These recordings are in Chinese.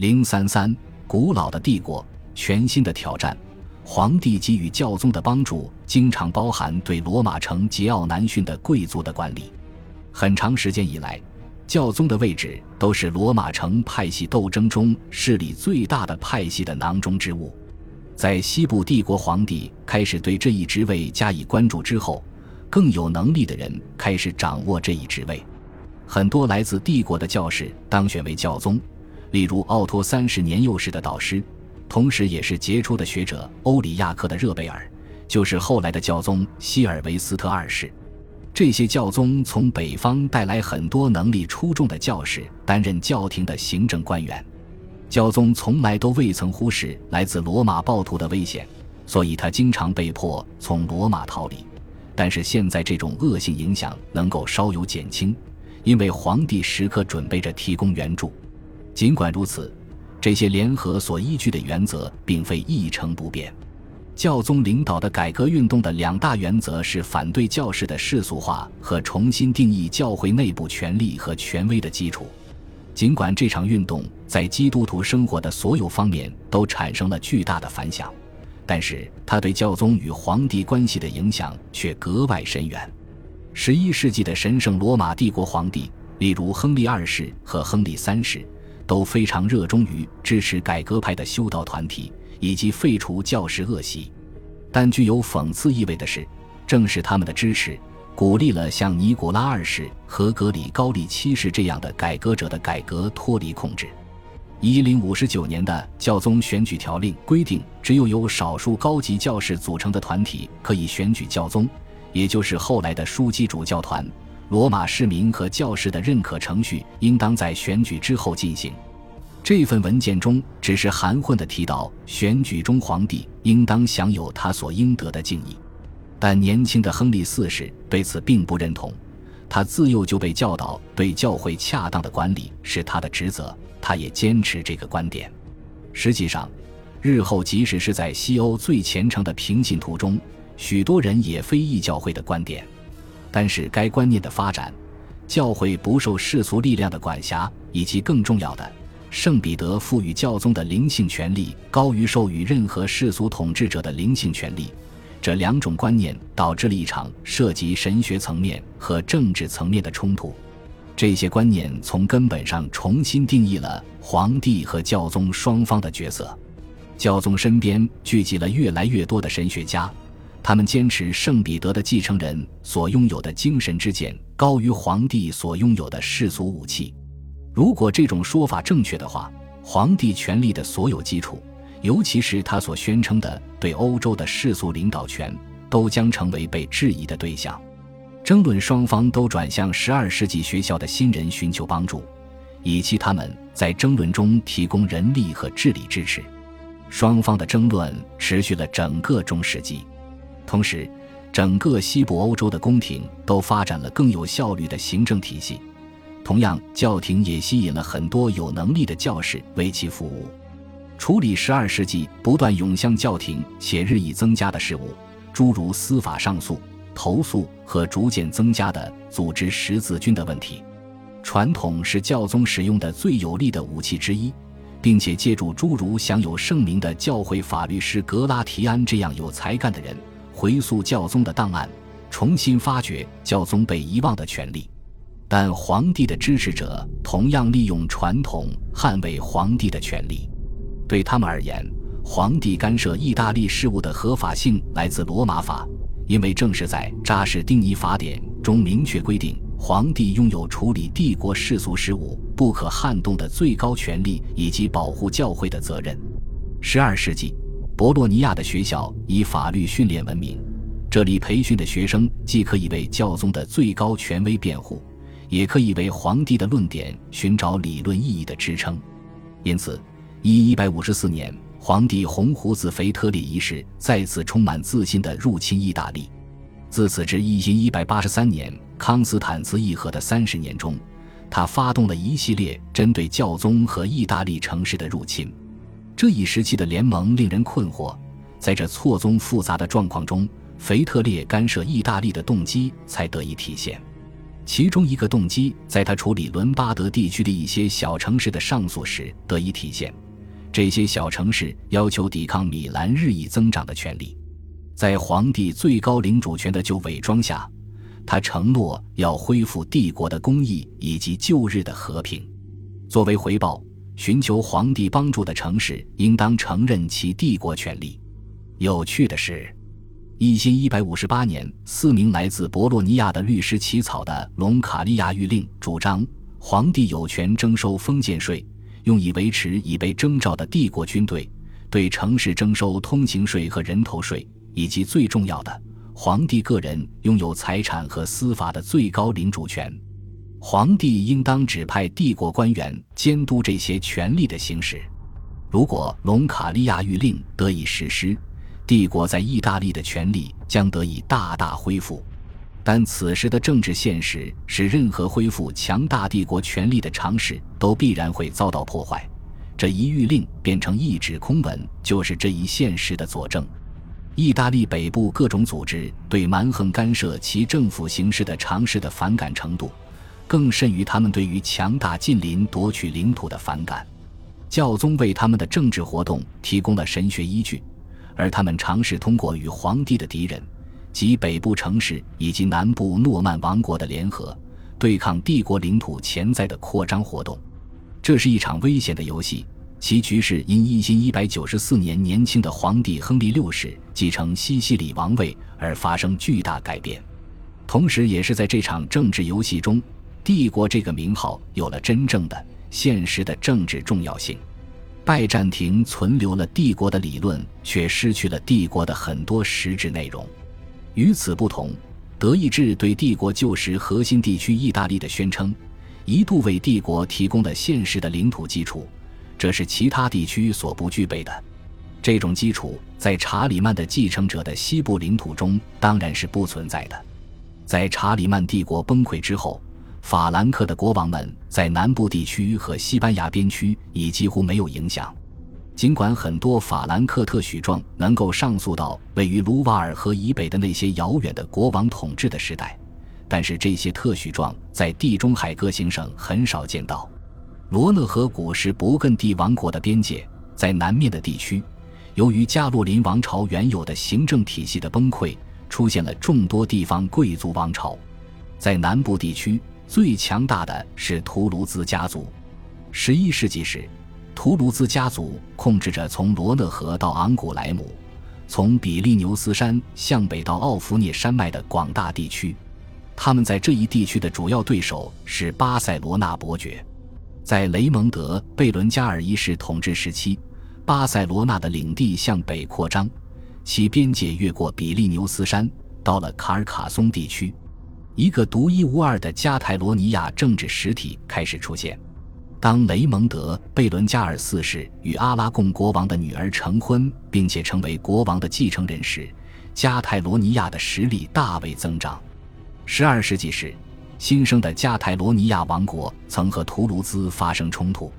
零三三，古老的帝国，全新的挑战。皇帝给予教宗的帮助，经常包含对罗马城桀骜难驯的贵族的管理。很长时间以来，教宗的位置都是罗马城派系斗争中势力最大的派系的囊中之物。在西部帝国皇帝开始对这一职位加以关注之后，更有能力的人开始掌握这一职位。很多来自帝国的教士当选为教宗，例如奥托三世年幼时的导师，同时也是杰出的学者欧里亚克的热贝尔，就是后来的教宗希尔维斯特二世。这些教宗从北方带来很多能力出众的教士担任教廷的行政官员。教宗从来都未曾忽视来自罗马暴徒的危险，所以他经常被迫从罗马逃离。但是现在这种恶性影响能够稍有减轻。因为皇帝时刻准备着提供援助，尽管如此，这些联合所依据的原则并非一成不变。教宗领导的改革运动的两大原则是反对教士的世俗化和重新定义教会内部权力和权威的基础。尽管这场运动在基督徒生活的所有方面都产生了巨大的反响，但是它对教宗与皇帝关系的影响却格外深远。十一世纪的神圣罗马帝国皇帝，例如亨利二世和亨利三世，都非常热衷于支持改革派的修道团体以及废除教士恶习。但具有讽刺意味的是，正是他们的支持，鼓励了像尼古拉二世和格里高利七世这样的改革者的改革脱离控制。一零五十九年的教宗选举条令规定，只有由少数高级教士组成的团体可以选举教宗。也就是后来的枢机主教团，罗马市民和教士的认可程序应当在选举之后进行。这份文件中只是含混地提到选举中皇帝应当享有他所应得的敬意，但年轻的亨利四世对此并不认同。他自幼就被教导对教会恰当的管理是他的职责，他也坚持这个观点。实际上，日后即使是在西欧最虔诚的平信徒中，许多人也非议教会的观点，但是该观念的发展，教会不受世俗力量的管辖，以及更重要的，圣彼得赋予教宗的灵性权利高于授予任何世俗统治者的灵性权利，这两种观念导致了一场涉及神学层面和政治层面的冲突。这些观念从根本上重新定义了皇帝和教宗双方的角色。教宗身边聚集了越来越多的神学家。他们坚持圣彼得的继承人所拥有的精神之剑高于皇帝所拥有的世俗武器。如果这种说法正确的话，皇帝权力的所有基础，尤其是他所宣称的对欧洲的世俗领导权，都将成为被质疑的对象。争论双方都转向十二世纪学校的新人寻求帮助，以期他们在争论中提供人力和智力支持。双方的争论持续了整个中世纪。同时，整个西部欧洲的宫廷都发展了更有效率的行政体系。同样，教廷也吸引了很多有能力的教士为其服务，处理十二世纪不断涌向教廷且日益增加的事务，诸如司法上诉、投诉和逐渐增加的组织十字军的问题。传统是教宗使用的最有力的武器之一，并且借助诸如享有盛名的教会法律师格拉提安这样有才干的人。回溯教宗的档案，重新发掘教宗被遗忘的权利，但皇帝的支持者同样利用传统捍卫皇帝的权利。对他们而言，皇帝干涉意大利事务的合法性来自罗马法，因为正是在扎什定尼法典中明确规定，皇帝拥有处理帝国世俗事务不可撼动的最高权力以及保护教会的责任。十二世纪。博洛尼亚的学校以法律训练闻名，这里培训的学生既可以为教宗的最高权威辩护，也可以为皇帝的论点寻找理论意义的支撑。因此，一一百五十四年，皇帝红胡子腓特烈一世再次充满自信地入侵意大利。自此至一一百八十三年康斯坦茨议和的三十年中，他发动了一系列针对教宗和意大利城市的入侵。这一时期的联盟令人困惑，在这错综复杂的状况中，腓特烈干涉意大利的动机才得以体现。其中一个动机，在他处理伦巴德地区的一些小城市的上诉时得以体现。这些小城市要求抵抗米兰日益增长的权力，在皇帝最高领主权的旧伪装下，他承诺要恢复帝国的公义以及旧日的和平。作为回报，寻求皇帝帮助的城市应当承认其帝国权力。有趣的是。一千一百五十八年，四名来自博洛尼亚的律师起草的《隆卡利亚谕令》，主张皇帝有权征收封建税，用以维持已被征召的帝国军队；对城市征收通行税和人头税，以及最重要的，皇帝个人拥有财产和司法的最高领主权。皇帝应当指派帝国官员监督这些权力的行使。如果《隆卡利亚谕令》得以实施，帝国在意大利的权力将得以大大恢复，但此时的政治现实使任何恢复强大帝国权力的尝试都必然会遭到破坏。这一谕令变成一纸空文，就是这一现实的佐证。意大利北部各种组织对蛮横干涉其政府形式的尝试的反感程度，更甚于他们对于强大近邻夺取领土的反感。教宗为他们的政治活动提供了神学依据。而他们尝试通过与皇帝的敌人，及北部城市以及南部诺曼王国的联合，对抗帝国领土潜在的扩张活动。这是一场危险的游戏，其局势因一千一百九十四年年轻的皇帝亨利六世继承西西里王位而发生巨大改变。同时，也是在这场政治游戏中，帝国这个名号有了真正的、现实的政治重要性。拜占庭存留了帝国的理论，却失去了帝国的很多实质内容。与此不同，德意志对帝国旧时核心地区意大利的宣称，一度为帝国提供了现实的领土基础，这是其他地区所不具备的。这种基础在查理曼的继承者的西部领土中当然是不存在的。在查理曼帝国崩溃之后。法兰克的国王们在南部地区和西班牙边区已几乎没有影响。尽管很多法兰克特许状能够上溯到位于卢瓦尔河以北的那些遥远的国王统治的时代，但是这些特许状在地中海各行省很少见到。罗讷河谷是勃艮第王国的边界，在南面的地区，由于加洛林王朝原有的行政体系的崩溃，出现了众多地方贵族王朝。在南部地区。最强大的是图卢兹家族。十一世纪时，图卢兹家族控制着从罗讷河到昂古莱姆，从比利牛斯山向北到奥弗涅山脉的广大地区。他们在这一地区的主要对手是巴塞罗那伯爵。在雷蒙德·贝伦加尔一世统治时期，巴塞罗那的领地向北扩张，其边界越过比利牛斯山，到了卡尔卡松地区。一个独一无二的加泰罗尼亚政治实体开始出现。当雷蒙德·贝伦加尔四世与阿拉贡国王的女儿成婚，并且成为国王的继承人时，加泰罗尼亚的实力大为增长。十二世纪时，新生的加泰罗尼亚王国曾和图卢兹发生冲突。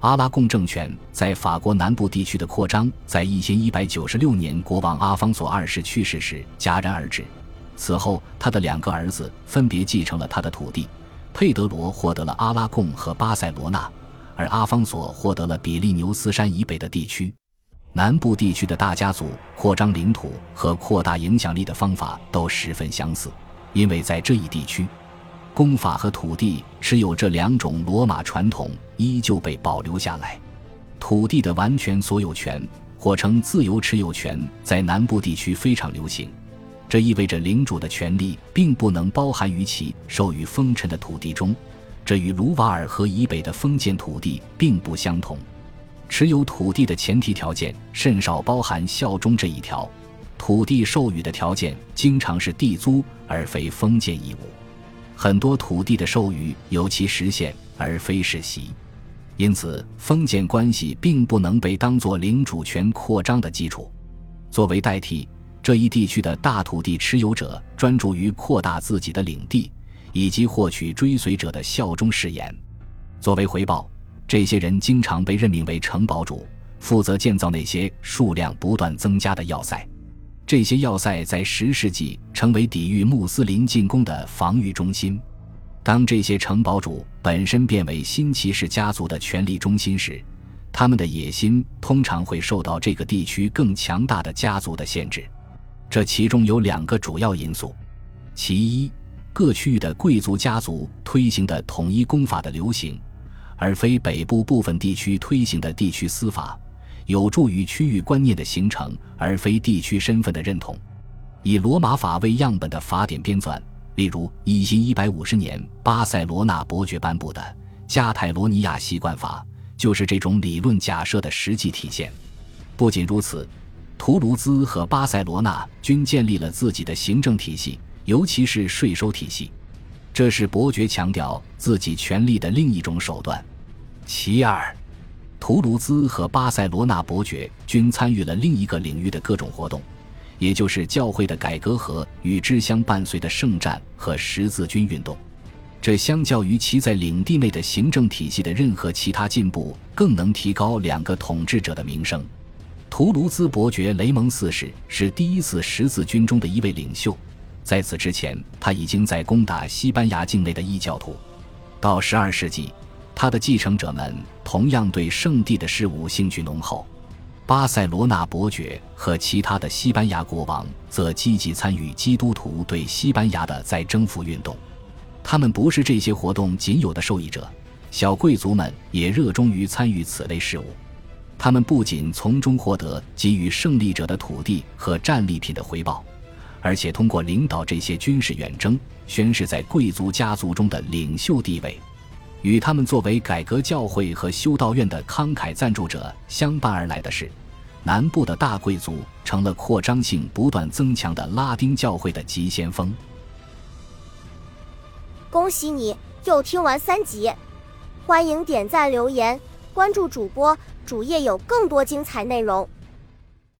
阿拉贡政权在法国南部地区的扩张，在一千一百九十六年国王阿方索二世去世时戛然而止。此后，他的两个儿子分别继承了他的土地。佩德罗获得了阿拉贡和巴塞罗那，而阿方索获得了比利牛斯山以北的地区。南部地区的大家族扩张领土和扩大影响力的方法都十分相似，因为在这一地区，公法和土地持有这两种罗马传统依旧被保留下来。土地的完全所有权或称自由持有权在南部地区非常流行。这意味着领主的权利并不能包含于其授予封臣的土地中，这与卢瓦尔河以北的封建土地并不相同。持有土地的前提条件甚少包含效忠这一条，土地授予的条件经常是地租而非封建义务。很多土地的授予由其实现而非世袭，因此封建关系并不能被当作领主权扩张的基础。作为代替。这一地区的大土地持有者专注于扩大自己的领地，以及获取追随者的效忠誓言。作为回报，这些人经常被任命为城堡主，负责建造那些数量不断增加的要塞。这些要塞在十世纪成为抵御穆斯林进攻的防御中心。当这些城堡主本身变为新骑士家族的权力中心时，他们的野心通常会受到这个地区更强大的家族的限制。这其中有两个主要因素：其一，各区域的贵族家族推行的统一公法的流行，而非北部部分地区推行的地区司法，有助于区域观念的形成，而非地区身份的认同。以罗马法为样本的法典编纂。例如，一一一百五十年巴塞罗那伯爵颁布的《加泰罗尼亚习惯法》就是这种理论假设的实际体现。不仅如此，图卢兹和巴塞罗那均建立了自己的行政体系，尤其是税收体系，这是伯爵强调自己权力的另一种手段。其二，图卢兹和巴塞罗那伯爵均参与了另一个领域的各种活动。也就是教会的改革和与之相伴随的圣战和十字军运动，这相较于其在领地内的行政体系的任何其他进步，更能提高两个统治者的名声。图卢兹伯爵雷蒙四世是第一次十字军中的一位领袖，在此之前，他已经在攻打西班牙境内的异教徒。到十二世纪，他的继承者们同样对圣地的事物兴趣浓厚。巴塞罗那伯爵和其他的西班牙国王则积极参与基督徒对西班牙的再征服运动。他们不是这些活动仅有的受益者，小贵族们也热衷于参与此类事务。他们不仅从中获得给予胜利者的土地和战利品的回报，而且通过领导这些军事远征，宣示在贵族家族中的领袖地位。与他们作为改革教会和修道院的慷慨赞助者相伴而来的是，南部的大贵族成了扩张性不断增强的拉丁教会的急先锋。恭喜你又听完三集，欢迎点赞、留言、关注主播，主页有更多精彩内容。